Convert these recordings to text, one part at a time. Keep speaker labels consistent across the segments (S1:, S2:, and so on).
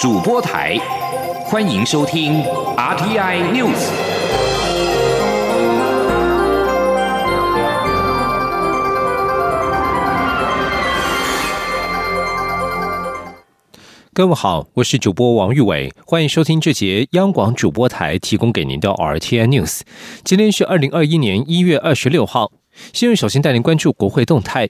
S1: 主播台，欢迎收听 RTI News。
S2: 各位好，我是主播王玉伟，欢迎收听这节央广主播台提供给您的 RTI News。今天是二零二一年一月二十六号。新闻首先带您关注国会动态。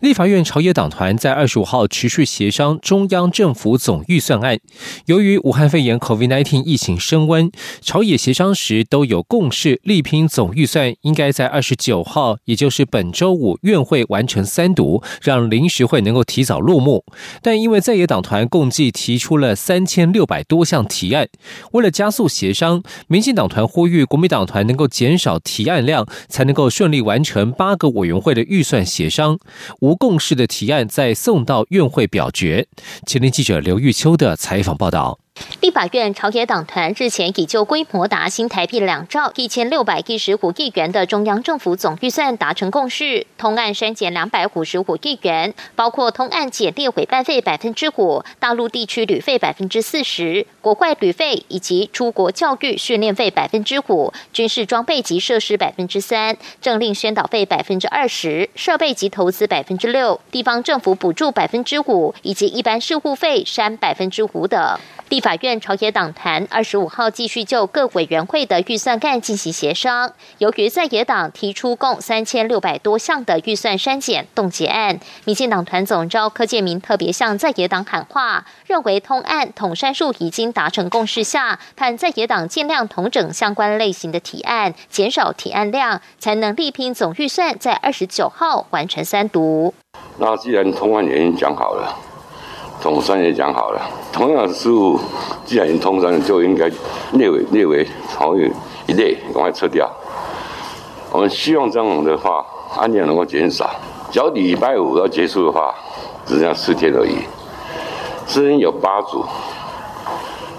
S2: 立法院朝野党团在二十五号持续协商中央政府总预算案。由于武汉肺炎 （COVID-19） 疫情升温，朝野协商时都有共识，力拼总预算应该在二十九号，也就是本周五院会完成三读，让临时会能够提早落幕。但因为在野党团共计提出了三千六百多项提案，为了加速协商，民进党团呼吁国民党团能够减少提案量，才能够顺利完成八个委员会的预算协商。无共识的提案再送到院会表决。前天记者刘玉秋的采访报道。
S3: 立法院朝野党团日前已就规模达新台币两兆一千六百一十五亿元的中央政府总预算达成共识，通案删减两百五十五亿元，包括通案减列委办费百分之五、大陆地区旅费百分之四十、国外旅费以及出国教育训练费百分之五、军事装备及设施百分之三、政令宣导费百分之二十、设备及投资百分之六、地方政府补助百分之五以及一般事务费删百分之五等。立法法院朝野党团二十五号继续就各委员会的预算案进行协商。由于在野党提出共三千六百多项的预算删减冻结案，民进党团总召柯建明特别向在野党喊话，认为通案统删数已经达成共识下，盼在野党尽量统整相关类型的提案，减少提案量，才能力拼总预算在二十九号完成三读。
S4: 那既然通案已经讲好了。统三也讲好了，同样的事物，既然已经通三，就应该列为列为同一一类，赶快撤掉。我们希望这样的话，案件能够减少。只要礼拜五要结束的话，只剩下四天而已。四天有八组，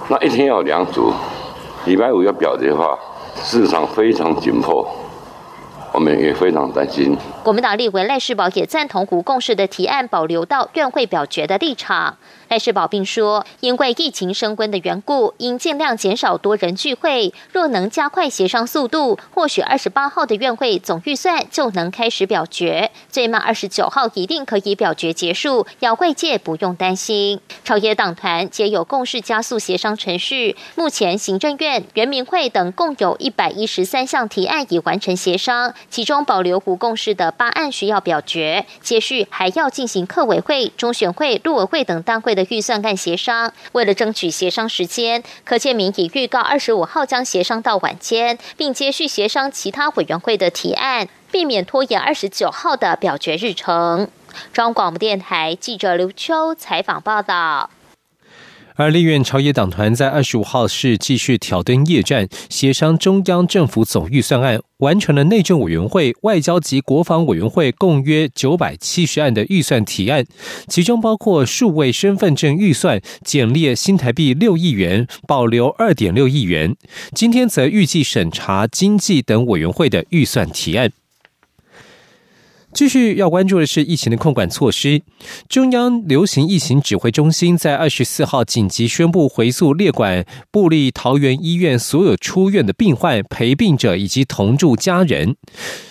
S4: 那一天要两组。礼拜五要表决的话，市场非常紧迫。我们也非常担心。
S3: 国民党立委赖世宝也赞同无共识的提案保留到院会表决的立场。赖世宝并说，因为疫情升温的缘故，应尽量减少多人聚会。若能加快协商速度，或许二十八号的院会总预算就能开始表决，最慢二十九号一定可以表决结束，要外界不用担心。朝野党团皆有共识加速协商程序，目前行政院、人民会等共有一百一十三项提案已完成协商，其中保留无共识的八案需要表决，接续还要进行客委会、中选会、陆委会等单会。的预算案协商，为了争取协商时间，柯建明已预告二十五号将协商到晚间，并接续协商其他委员会的提案，避免拖延二十九号的表决日程。中央广播电台记者刘秋采访报道。
S2: 而立院朝野党团在二十五号是继续挑灯夜战，协商中央政府总预算案，完成了内政委员会、外交及国防委员会共约九百七十案的预算提案，其中包括数位身份证预算减列新台币六亿元，保留二点六亿元。今天则预计审查经济等委员会的预算提案。继续要关注的是疫情的控管措施。中央流行疫情指挥中心在二十四号紧急宣布回溯列管布利桃园医院所有出院的病患、陪病者以及同住家人。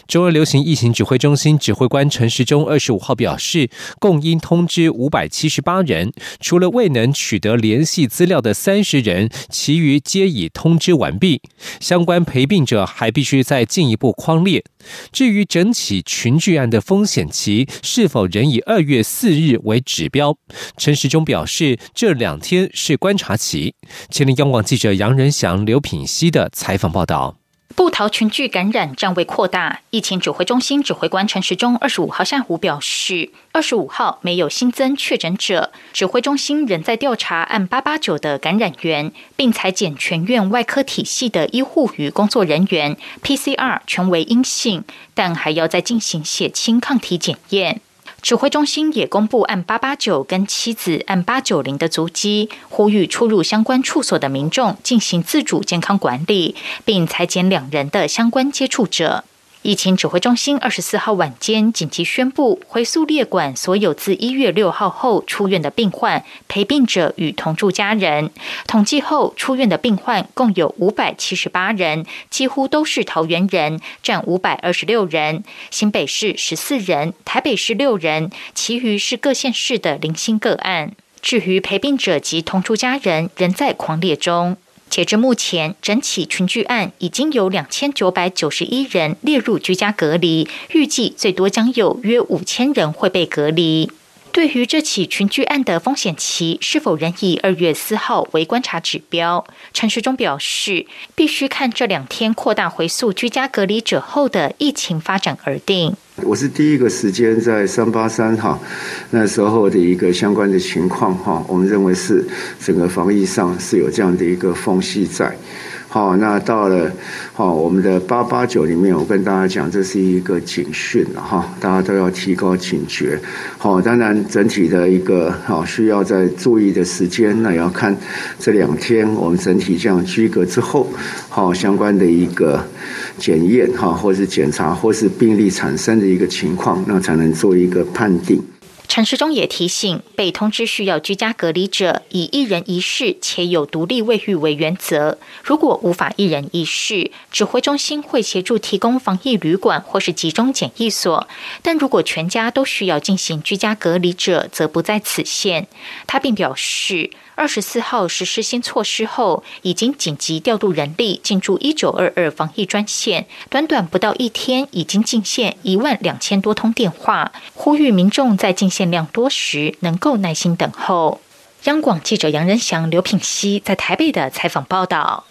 S2: 中日流行疫情指挥中心指挥官陈时中二十五号表示，共应通知五百七十八人，除了未能取得联系资料的三十人，其余皆已通知完毕。相关陪病者还必须再进一步框列。至于整起群聚案的风险期是否仍以二月四日为指标，陈时中表示，这两天是观察期。前天央广记者杨仁祥、刘品熙的采访报道。
S5: 布桃群聚感染暂未扩大，疫情指挥中心指挥官陈时中二十五号下午表示，二十五号没有新增确诊者，指挥中心仍在调查按八八九的感染源，并裁减全院外科体系的医护与工作人员 PCR 全为阴性，但还要再进行血清抗体检验。指挥中心也公布按八八九跟妻子按八九零的足迹，呼吁出入相关处所的民众进行自主健康管理，并裁减两人的相关接触者。疫情指挥中心二十四号晚间紧急宣布，回溯列管所有自一月六号后出院的病患、陪病者与同住家人。统计后，出院的病患共有五百七十八人，几乎都是桃园人，占五百二十六人；新北市十四人，台北市六人，其余是各县市的零星个案。至于陪病者及同住家人，仍在狂列中。截至目前，整起群聚案已经有两千九百九十一人列入居家隔离，预计最多将有约五千人会被隔离。对于这起群聚案的风险期是否仍以二月四号为观察指标，陈时中表示，必须看这两天扩大回溯居家隔离者后的疫情发展而定。
S6: 我是第一个时间在三八三哈那时候的一个相关的情况哈，我们认为是整个防疫上是有这样的一个缝隙在。好，那到了好我们的八八九里面，我跟大家讲，这是一个警讯了哈，大家都要提高警觉。好，当然整体的一个好需要在注意的时间，那也要看这两天我们整体这样居隔之后，好相关的一个检验哈，或是检查，或是病例产生的一个情况，那才能做一个判定。
S5: 陈时中也提醒，被通知需要居家隔离者，以一人一室且有独立卫浴为原则。如果无法一人一室，指挥中心会协助提供防疫旅馆或是集中检疫所。但如果全家都需要进行居家隔离者，则不在此限。他并表示。二十四号实施新措施后，已经紧急调度人力进驻一九二二防疫专线，短短不到一天，已经进线一万两千多通电话，呼吁民众在进线量多时能够耐心等候。央广记者杨仁祥、刘品熙在台北的采访报道。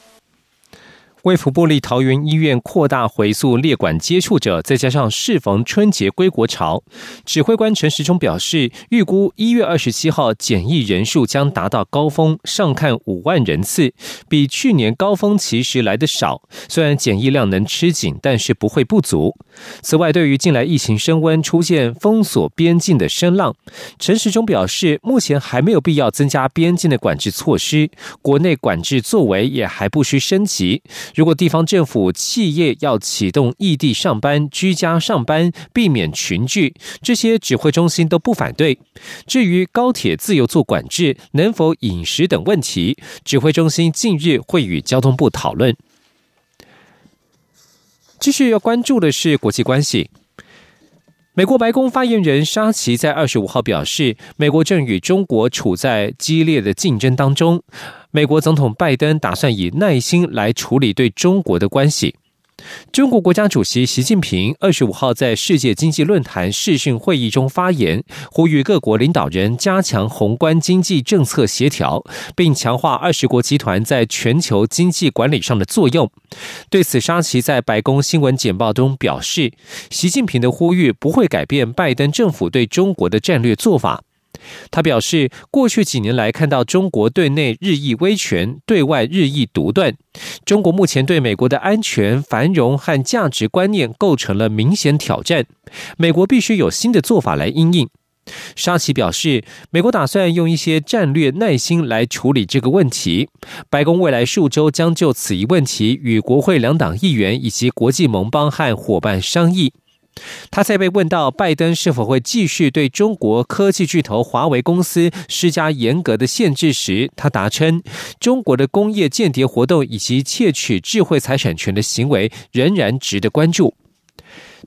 S2: 为福布利桃园医院扩大回溯列管接触者，再加上适逢春节归国潮，指挥官陈时中表示，预估一月二十七号检疫人数将达到高峰，上看五万人次，比去年高峰其实来的少。虽然检疫量能吃紧，但是不会不足。此外，对于近来疫情升温、出现封锁边境的声浪，陈时中表示，目前还没有必要增加边境的管制措施，国内管制作为也还不需升级。如果地方政府、企业要启动异地上班、居家上班，避免群聚，这些指挥中心都不反对。至于高铁自由做管制、能否饮食等问题，指挥中心近日会与交通部讨论。继续要关注的是国际关系。美国白宫发言人沙奇在二十五号表示，美国正与中国处在激烈的竞争当中。美国总统拜登打算以耐心来处理对中国的关系。中国国家主席习近平二十五号在世界经济论坛视讯会议中发言，呼吁各国领导人加强宏观经济政策协调，并强化二十国集团在全球经济管理上的作用。对此，沙奇在白宫新闻简报中表示，习近平的呼吁不会改变拜登政府对中国的战略做法。他表示，过去几年来看到中国对内日益威权，对外日益独断。中国目前对美国的安全、繁荣和价值观念构成了明显挑战。美国必须有新的做法来应应。沙奇表示，美国打算用一些战略耐心来处理这个问题。白宫未来数周将就此一问题与国会两党议员以及国际盟邦和伙伴商议。他在被问到拜登是否会继续对中国科技巨头华为公司施加严格的限制时，他答称：“中国的工业间谍活动以及窃取智慧财产权的行为仍然值得关注。”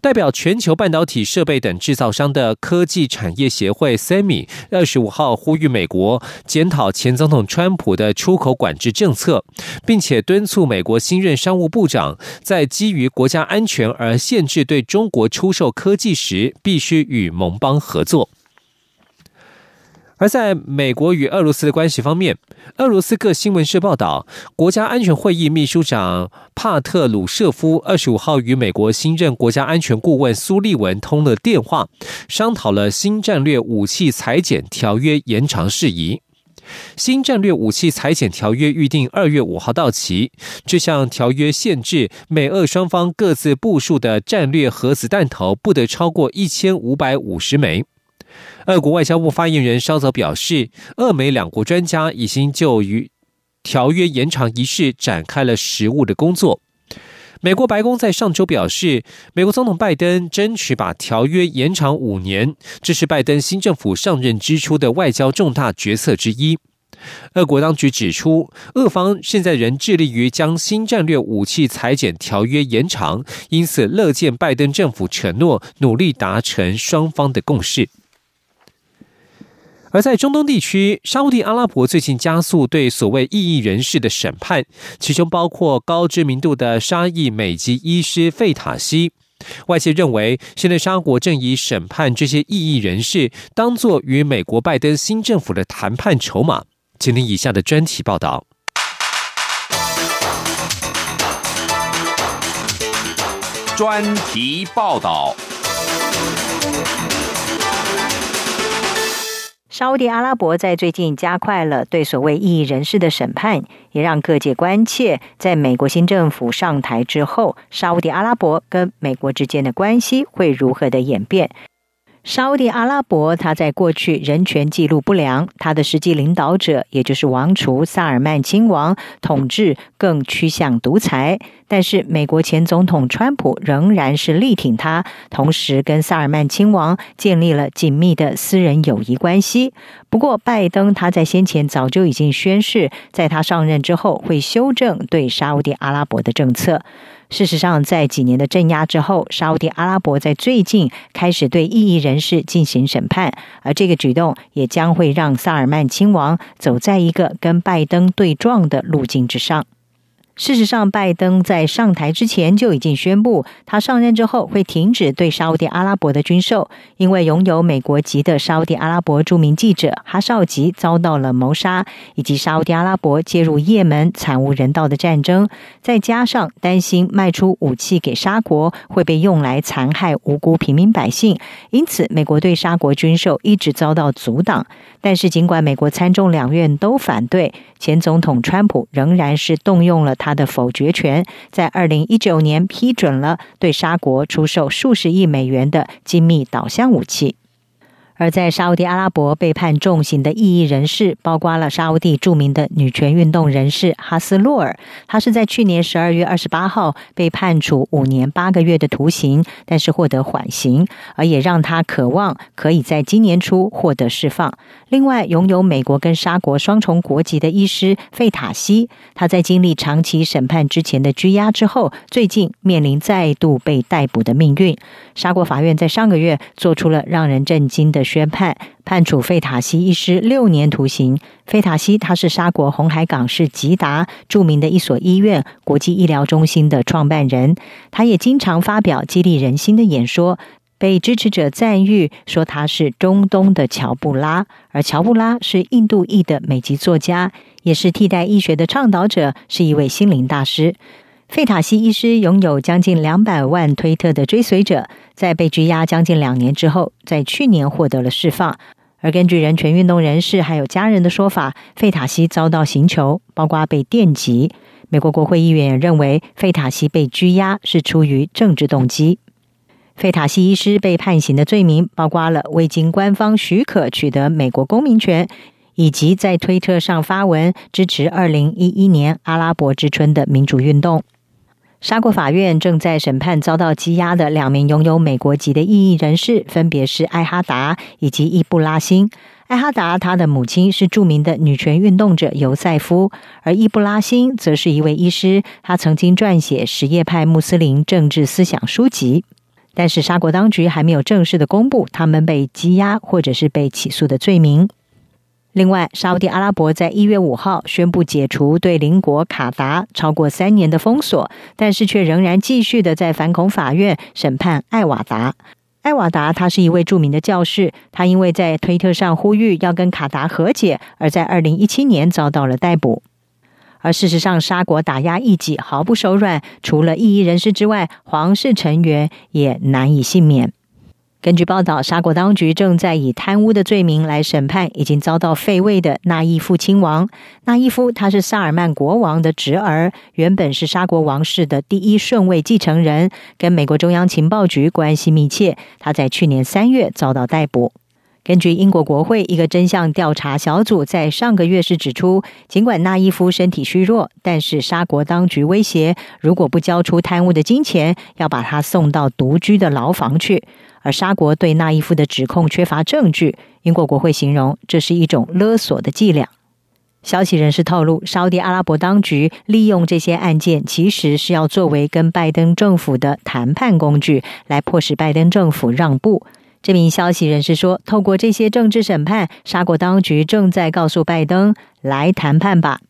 S2: 代表全球半导体设备等制造商的科技产业协会 （SEMI） 二十五号呼吁美国检讨前总统川普的出口管制政策，并且敦促美国新任商务部长在基于国家安全而限制对中国出售科技时，必须与盟邦合作。而在美国与俄罗斯的关系方面，俄罗斯各新闻社报道，国家安全会议秘书长帕特鲁舍夫二十五号与美国新任国家安全顾问苏利文通了电话，商讨了新战略武器裁减条约延长事宜。新战略武器裁减条约预定二月五号到期，这项条约限制美俄双方各自部署的战略核子弹头不得超过一千五百五十枚。俄国外交部发言人稍早表示，俄美两国专家已经就于条约延长仪式展开了实务的工作。美国白宫在上周表示，美国总统拜登争取把条约延长五年，这是拜登新政府上任之初的外交重大决策之一。俄国当局指出，俄方现在仍致力于将新战略武器裁减条约延长，因此乐见拜登政府承诺努力达成双方的共识。而在中东地区，沙地阿拉伯最近加速对所谓异议人士的审判，其中包括高知名度的沙裔美籍医师费塔西。外界认为，现在沙国正以审判这些异议人士，当作与美国拜登新政府的谈判筹码。请听以下的专题报道。
S1: 专题报道。
S7: 沙地阿拉伯在最近加快了对所谓异议人士的审判，也让各界关切，在美国新政府上台之后，沙地阿拉伯跟美国之间的关系会如何的演变。沙地阿拉伯，他在过去人权记录不良，他的实际领导者也就是王储萨尔曼亲王统治更趋向独裁。但是美国前总统川普仍然是力挺他，同时跟萨尔曼亲王建立了紧密的私人友谊关系。不过，拜登他在先前早就已经宣誓，在他上任之后会修正对沙地阿拉伯的政策。事实上，在几年的镇压之后，沙地阿拉伯在最近开始对异议人士进行审判，而这个举动也将会让萨尔曼亲王走在一个跟拜登对撞的路径之上。事实上，拜登在上台之前就已经宣布，他上任之后会停止对沙地阿拉伯的军售，因为拥有美国籍的沙地阿拉伯著名记者哈绍吉遭到了谋杀，以及沙地阿拉伯介入也门惨无人道的战争，再加上担心卖出武器给沙国会被用来残害无辜平民百姓，因此美国对沙国军售一直遭到阻挡。但是，尽管美国参众两院都反对，前总统川普仍然是动用了他。他的否决权，在二零一九年批准了对沙国出售数十亿美元的精密导向武器。而在沙地阿拉伯被判重刑的异议人士，包括了沙地著名的女权运动人士哈斯洛尔。他是在去年十二月二十八号被判处五年八个月的徒刑，但是获得缓刑，而也让他渴望可以在今年初获得释放。另外，拥有美国跟沙国双重国籍的医师费塔西，他在经历长期审判之前的拘押之后，最近面临再度被逮捕的命运。沙国法院在上个月做出了让人震惊的。宣判判处费塔西医师六年徒刑。费塔西他是沙国红海港市吉达著名的一所医院国际医疗中心的创办人，他也经常发表激励人心的演说，被支持者赞誉说他是中东的乔布拉。而乔布拉是印度裔的美籍作家，也是替代医学的倡导者，是一位心灵大师。费塔西医师拥有将近两百万推特的追随者，在被拘押将近两年之后，在去年获得了释放。而根据人权运动人士还有家人的说法，费塔西遭到刑求，包括被电击。美国国会议员也认为，费塔西被拘押是出于政治动机。费塔西医师被判刑的罪名包括了未经官方许可取得美国公民权。以及在推特上发文支持二零一一年阿拉伯之春的民主运动。沙国法院正在审判遭到羁押的两名拥有美国籍的异议人士，分别是艾哈达以及伊布拉辛。艾哈达他的母亲是著名的女权运动者尤塞夫，而伊布拉辛则是一位医师，他曾经撰写什叶派穆斯林政治思想书籍。但是沙国当局还没有正式的公布他们被羁押或者是被起诉的罪名。另外，沙地阿拉伯在一月五号宣布解除对邻国卡达超过三年的封锁，但是却仍然继续的在反恐法院审判艾瓦达。艾瓦达他是一位著名的教士，他因为在推特上呼吁要跟卡达和解，而在二零一七年遭到了逮捕。而事实上，沙国打压异己毫不手软，除了异议人士之外，皇室成员也难以幸免。根据报道，沙国当局正在以贪污的罪名来审判已经遭到废位的纳伊夫亲王。纳伊夫他是萨尔曼国王的侄儿，原本是沙国王室的第一顺位继承人，跟美国中央情报局关系密切。他在去年三月遭到逮捕。根据英国国会一个真相调查小组在上个月是指出，尽管纳伊夫身体虚弱，但是沙国当局威胁，如果不交出贪污的金钱，要把他送到独居的牢房去。而沙国对纳伊夫的指控缺乏证据，英国国会形容这是一种勒索的伎俩。消息人士透露，沙地阿拉伯当局利用这些案件，其实是要作为跟拜登政府的谈判工具，来迫使拜登政府让步。这名消息人士说：“透过这些政治审判，沙国当局正在告诉拜登来谈判吧。”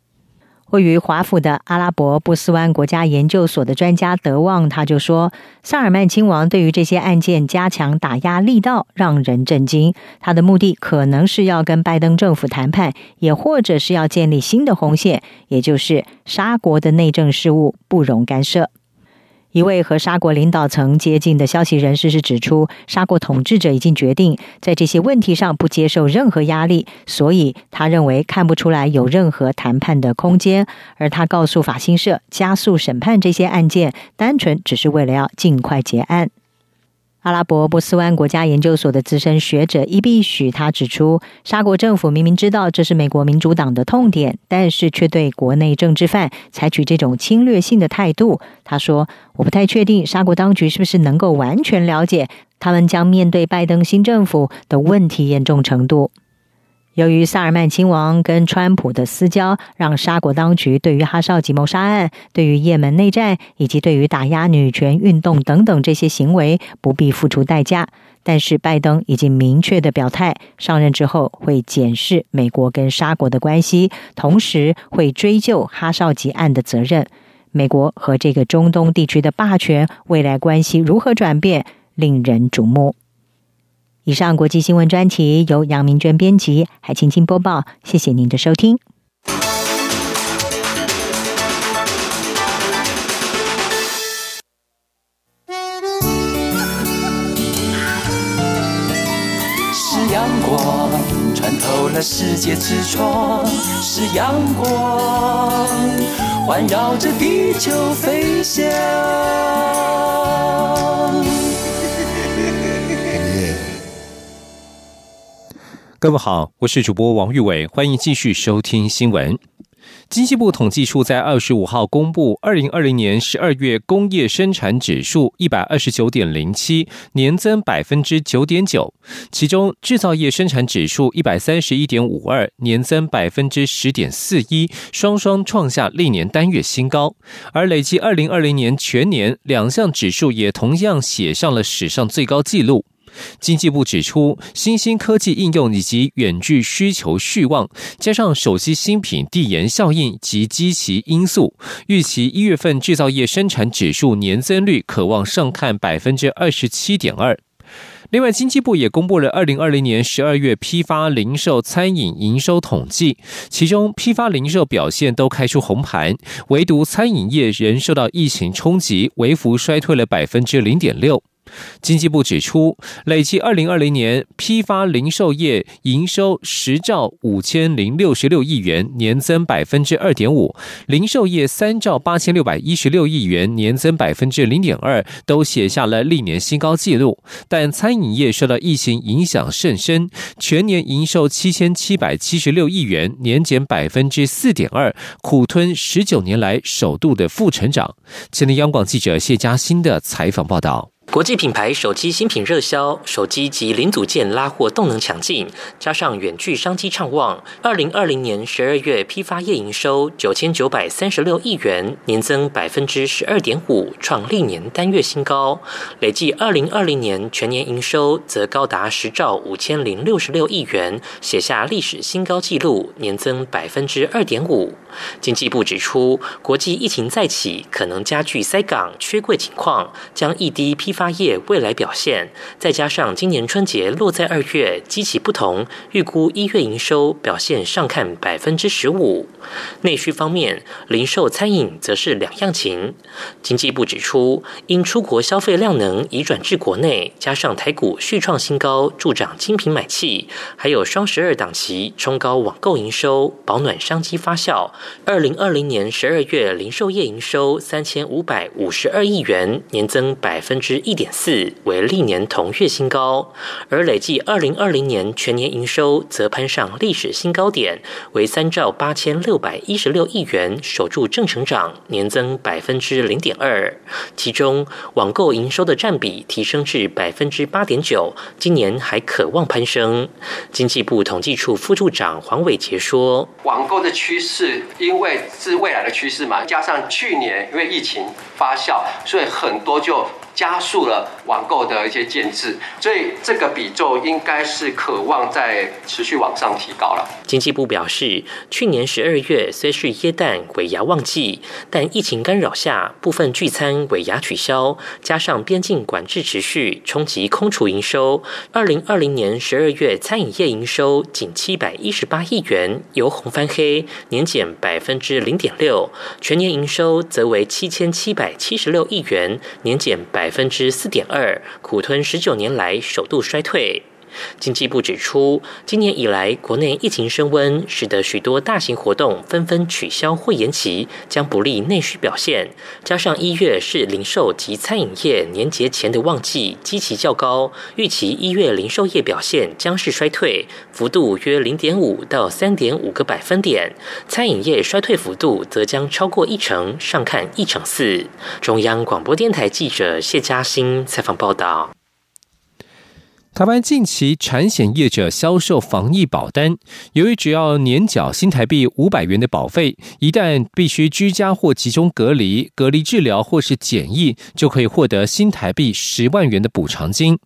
S7: 位于华府的阿拉伯布斯湾国家研究所的专家德旺他就说：“萨尔曼亲王对于这些案件加强打压力道，让人震惊。他的目的可能是要跟拜登政府谈判，也或者是要建立新的红线，也就是沙国的内政事务不容干涉。”一位和沙国领导层接近的消息人士是指出，沙国统治者已经决定在这些问题上不接受任何压力，所以他认为看不出来有任何谈判的空间。而他告诉法新社，加速审判这些案件，单纯只是为了要尽快结案。阿拉伯波斯湾国家研究所的资深学者伊必许他指出，沙国政府明明知道这是美国民主党的痛点，但是却对国内政治犯采取这种侵略性的态度。他说：“我不太确定沙国当局是不是能够完全了解他们将面对拜登新政府的问题严重程度。”由于萨尔曼亲王跟川普的私交，让沙国当局对于哈绍吉谋杀案、对于也门内战以及对于打压女权运动等等这些行为不必付出代价。但是拜登已经明确的表态，上任之后会检视美国跟沙国的关系，同时会追究哈绍吉案的责任。美国和这个中东地区的霸权未来关系如何转变，令人瞩目。以上国际新闻专题由杨明娟编辑，海青青播报。谢谢您的收听。
S8: 是阳光穿透了世界之窗，是阳光环绕着地球飞翔。
S2: 各位好，我是主播王玉伟，欢迎继续收听新闻。经济部统计处在二十五号公布二零二零年十二月工业生产指数一百二十九点零七，年增百分之九点九，其中制造业生产指数一百三十一点五二，年增百分之十点四一，双双创下历年单月新高。而累计二零二零年全年两项指数也同样写上了史上最高纪录。经济部指出，新兴科技应用以及远距需求续旺，加上手机新品递延效应及积其因素，预期一月份制造业生产指数年增率可望上看百分之二十七点二。另外，经济部也公布了二零二零年十二月批发、零售、餐饮营收统计，其中批发、零售表现都开出红盘，唯独餐饮业仍受到疫情冲击，微幅衰退了百分之零点六。经济部指出，累计二零二零年批发零售业营收十兆五千零六十六亿元，年增百分之二点五；零售业三兆八千六百一十六亿元，年增百分之零点二，都写下了历年新高纪录。但餐饮业受到疫情影响甚深，全年营收七千七百七十六亿元，年减百分之四点二，苦吞十九年来首度的负成长。前天央广记者谢嘉欣的采访报道。
S9: 国际品牌手机新品热销，手机及零组件拉货动能强劲，加上远距商机畅旺，二零二零年十二月批发业营收九千九百三十六亿元，年增百分之十二点五，创历年单月新高。累计二零二零年全年营收则高达十兆五千零六十六亿元，写下历史新高纪录，年增百分之二点五。经济部指出，国际疫情再起，可能加剧塞港缺柜情况，将一低批发。业未来表现，再加上今年春节落在二月，基期不同，预估一月营收表现上看百分之十五。内需方面，零售餐饮则是两样情。经济部指出，因出国消费量能移转至国内，加上台股续创新高，助长精品买气，还有双十二档期冲高网购营收，保暖商机发酵。二零二零年十二月零售业营收三千五百五十二亿元，年增百分之一。一点四，为历年同月新高。而累计二零二零年全年营收则攀上历史新高点，为三兆八千六百一十六亿元，守住正成长，年增百分之零点二。其中网购营收的占比提升至百分之八点九，今年还可望攀升。经济部统计处副处长黄伟杰说：“
S10: 网购的趋势，因为是未来的趋势嘛，加上去年因为疫情发酵，所以很多就。”加速了网购的一些建制，所以这个比重应该是渴望在持续往上提高了。
S9: 经济部表示，去年十二月虽是耶诞尾牙旺季，但疫情干扰下，部分聚餐尾牙取消，加上边境管制持续，冲击空厨营收。二零二零年十二月餐饮业营收仅七百一十八亿元，由红翻黑，年减百分之零点六。全年营收则为七千七百七十六亿元，年减百。百分之四点二，苦吞十九年来首度衰退。经济部指出，今年以来国内疫情升温，使得许多大型活动纷纷取消或延期，将不利内需表现。加上一月是零售及餐饮业年节前的旺季，基期较高，预期一月零售业表现将是衰退，幅度约零点五到三点五个百分点。餐饮业衰退幅度则将超过一成，上看一成四。中央广播电台记者谢嘉欣采访报道。
S2: 台湾近期产险业者销售防疫保单，由于只要年缴新台币五百元的保费，一旦必须居家或集中隔离、隔离治疗或是检疫，就可以获得新台币十万元的补偿金。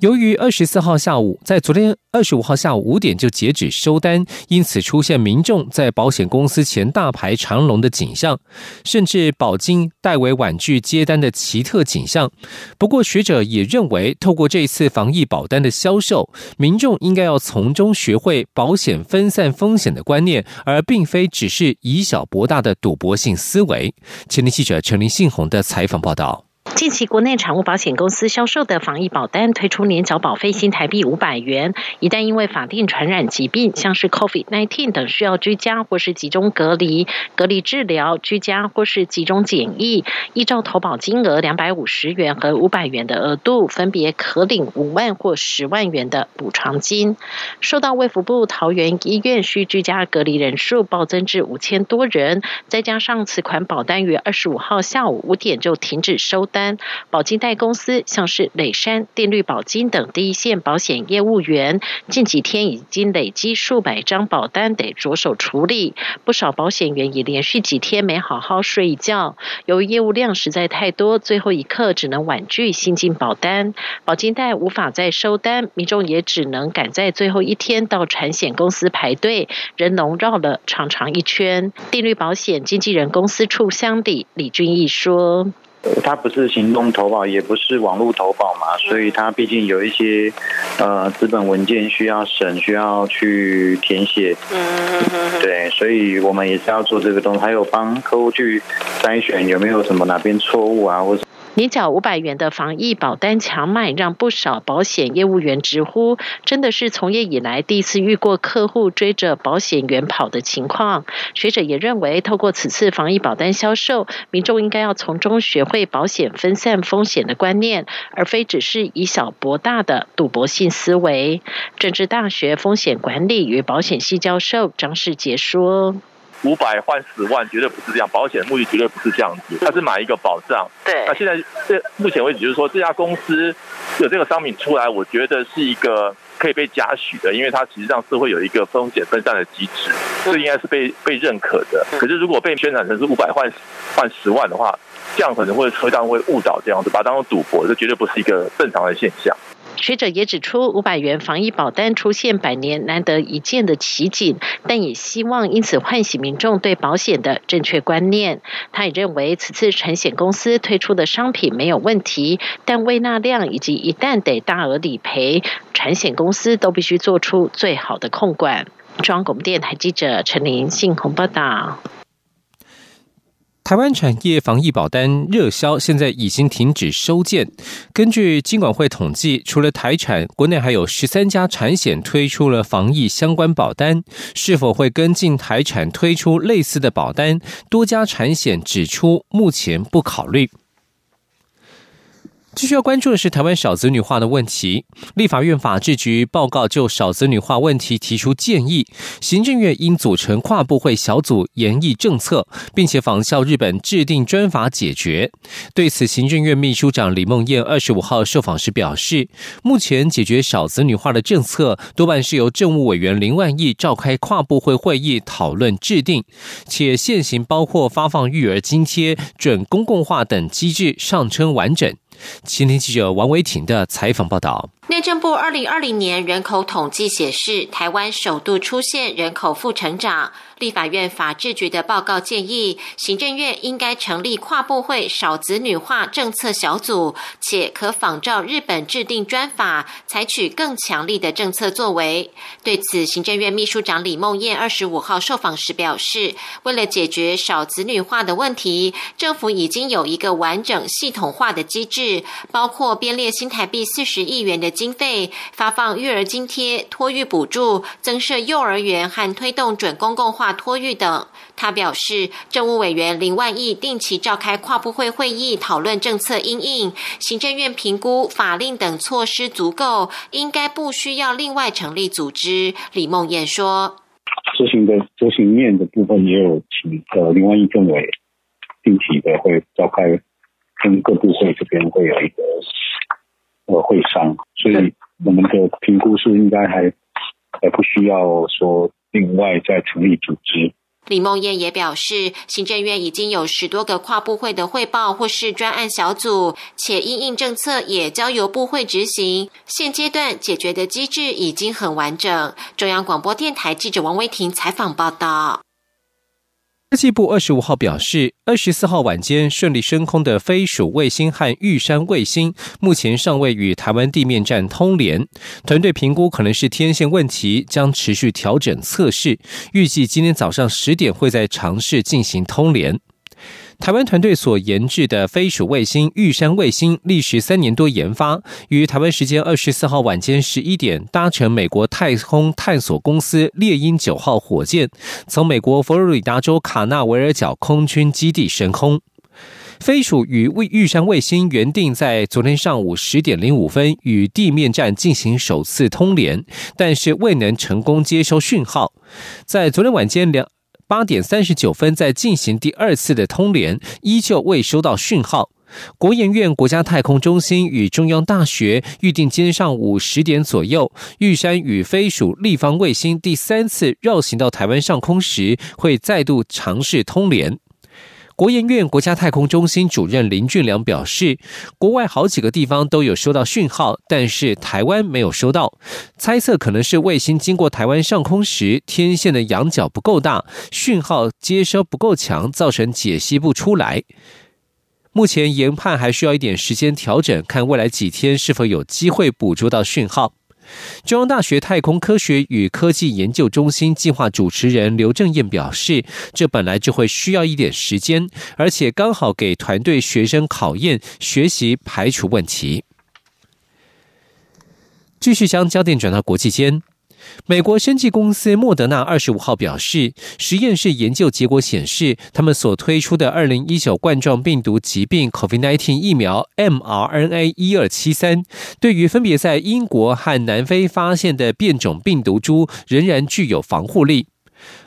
S2: 由于二十四号下午，在昨天二十五号下午五点就截止收单，因此出现民众在保险公司前大排长龙的景象，甚至保金代为婉拒接单的奇特景象。不过，学者也认为，透过这次防疫保保单的销售，民众应该要从中学会保险分散风险的观念，而并非只是以小博大的赌博性思维。前天记者陈林信宏的采访报道。
S11: 近期国内产物保险公司销售的防疫保单推出年缴保费新台币五百元，一旦因为法定传染疾病，像是 COVID-19 等需要居家或是集中隔离、隔离治疗、居家或是集中检疫，依照投保金额两百五十元和五百元的额度，分别可领五万或十万元的补偿金。受到卫福部桃园医院需居家隔离人数暴增至五千多人，再加上此款保单于二十五号下午五点就停止收单。保金贷公司像是磊山、电绿保金等第一线保险业务员，近几天已经累积数百张保单得着手处理。不少保险员也连续几天没好好睡一觉。由于业务量实在太多，最后一刻只能婉拒新进保单。保金贷无法再收单，民众也只能赶在最后一天到产险公司排队，人龙绕了长长一圈。电绿保险经纪人公司处乡里李俊义说。
S12: 它不是行动投保，也不是网络投保嘛，所以它毕竟有一些呃资本文件需要审，需要去填写。嗯对，所以我们也是要做这个东西，还有帮客户去筛选有没有什么哪边错误啊，或者。
S11: 年缴五百元的防疫保单强卖，让不少保险业务员直呼，真的是从业以来第一次遇过客户追着保险员跑的情况。学者也认为，透过此次防疫保单销售，民众应该要从中学会保险分散风险的观念，而非只是以小博大的赌博性思维。政治大学风险管理与保险系教授张世杰说。
S13: 五百换十万，绝对不是这样。保险目的绝对不是这样子，它是买一个保障。
S11: 对。
S13: 那现在这目前为止，就是说这家公司有这个商品出来，我觉得是一个可以被嘉许的，因为它实际上是会有一个风险分散的机制，这应该是被被认可的。可是如果被宣传成是五百换换十万的话，这样可能会车上会误导这样子，把它当做赌博，这绝对不是一个正常的现象。
S11: 学者也指出，五百元防疫保单出现百年难得一见的奇景，但也希望因此唤醒民众对保险的正确观念。他也认为，此次产险公司推出的商品没有问题，但未纳量以及一旦得大额理赔，产险公司都必须做出最好的控管。中央广播电台记者陈琳信鸿报道。
S2: 台湾产业防疫保单热销，现在已经停止收件。根据金管会统计，除了台产，国内还有十三家产险推出了防疫相关保单。是否会跟进台产推出类似的保单？多家产险指出，目前不考虑。继续要关注的是台湾少子女化的问题。立法院法制局报告就少子女化问题提出建议，行政院应组成跨部会小组研议政策，并且仿效日本制定专法解决。对此，行政院秘书长李梦燕二十五号受访时表示，目前解决少子女化的政策多半是由政务委员林万亿召开跨部会会议讨论制定，且现行包括发放育儿津贴、准公共化等机制尚称完整。今天记者王维婷的采访报道。
S14: 内政部二零二零年人口统计显示，台湾首度出现人口负成长。立法院法制局的报告建议，行政院应该成立跨部会少子女化政策小组，且可仿照日本制定专法，采取更强力的政策作为。对此，行政院秘书长李梦燕二十五号受访时表示，为了解决少子女化的问题，政府已经有一个完整系统化的机制，包括编列新台币四十亿元的经费，发放育儿津贴、托育补助，增设幼儿园和推动准公共化。托育等，他表示，政务委员林万亿定期召开跨部会会议，讨论政策应应。行政院评估法令等措施足够，应该不需要另外成立组织。李梦燕说：“
S15: 执行的执行面的部分也有请呃林万亿政委定期的会召开，跟各部会这边会有一个呃会商，所以我们的评估是应该还还不需要说。”另外再成立组织。
S14: 李梦燕也表示，行政院已经有十多个跨部会的汇报或是专案小组，且应应政策也交由部会执行。现阶段解决的机制已经很完整。中央广播电台记者王威婷采访报道。
S2: 科技部二十五号表示，二十四号晚间顺利升空的飞鼠卫星和玉山卫星，目前尚未与台湾地面站通联。团队评估可能是天线问题，将持续调整测试。预计今天早上十点会在尝试进行通联。台湾团队所研制的飞鼠卫星玉山卫星，历时三年多研发，于台湾时间二十四号晚间十一点，搭乘美国太空探索公司猎鹰九号火箭，从美国佛罗里达州卡纳维尔角空军基地升空。飞鼠与玉玉山卫星原定在昨天上午十点零五分与地面站进行首次通联，但是未能成功接收讯号，在昨天晚间两。八点三十九分，在进行第二次的通联，依旧未收到讯号。国研院国家太空中心与中央大学预定今天上午十点左右，玉山与飞鼠立方卫星第三次绕行到台湾上空时，会再度尝试通联。国研院国家太空中心主任林俊良表示，国外好几个地方都有收到讯号，但是台湾没有收到。猜测可能是卫星经过台湾上空时，天线的仰角不够大，讯号接收不够强，造成解析不出来。目前研判还需要一点时间调整，看未来几天是否有机会捕捉到讯号。中央大学太空科学与科技研究中心计划主持人刘正燕表示，这本来就会需要一点时间，而且刚好给团队学生考验学习排除问题。继续将焦点转到国际间。美国生技公司莫德纳二十五号表示，实验室研究结果显示，他们所推出的二零一九冠状病毒疾病 （COVID-19） 疫苗 mRNA 一二七三，对于分别在英国和南非发现的变种病毒株，仍然具有防护力。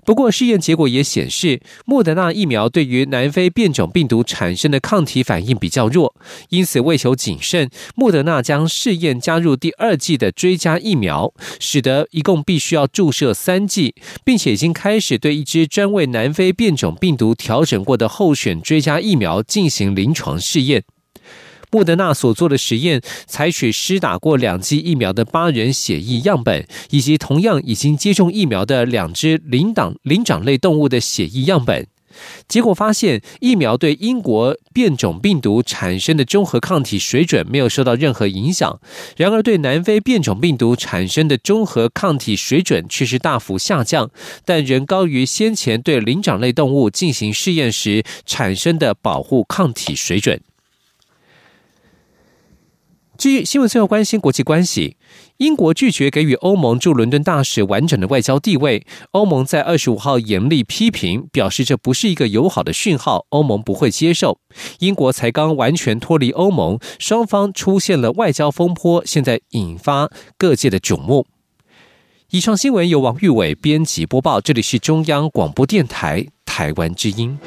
S2: 不过，试验结果也显示，莫德纳疫苗对于南非变种病毒产生的抗体反应比较弱，因此为求谨慎，莫德纳将试验加入第二剂的追加疫苗，使得一共必须要注射三剂，并且已经开始对一支专为南非变种病毒调整过的候选追加疫苗进行临床试验。莫德纳所做的实验，采取施打过两剂疫苗的八人血液样本，以及同样已经接种疫苗的两只灵长灵长类动物的血液样本。结果发现，疫苗对英国变种病毒产生的中和抗体水准没有受到任何影响。然而，对南非变种病毒产生的中和抗体水准却是大幅下降，但仍高于先前对灵长类动物进行试验时产生的保护抗体水准。据新闻最后关心国际关系，英国拒绝给予欧盟驻伦敦大使完整的外交地位。欧盟在二十五号严厉批评，表示这不是一个友好的讯号，欧盟不会接受。英国才刚完全脱离欧盟，双方出现了外交风波，现在引发各界的瞩目。以上新闻由王玉伟编辑播报，这里是中央广播电台台湾之音。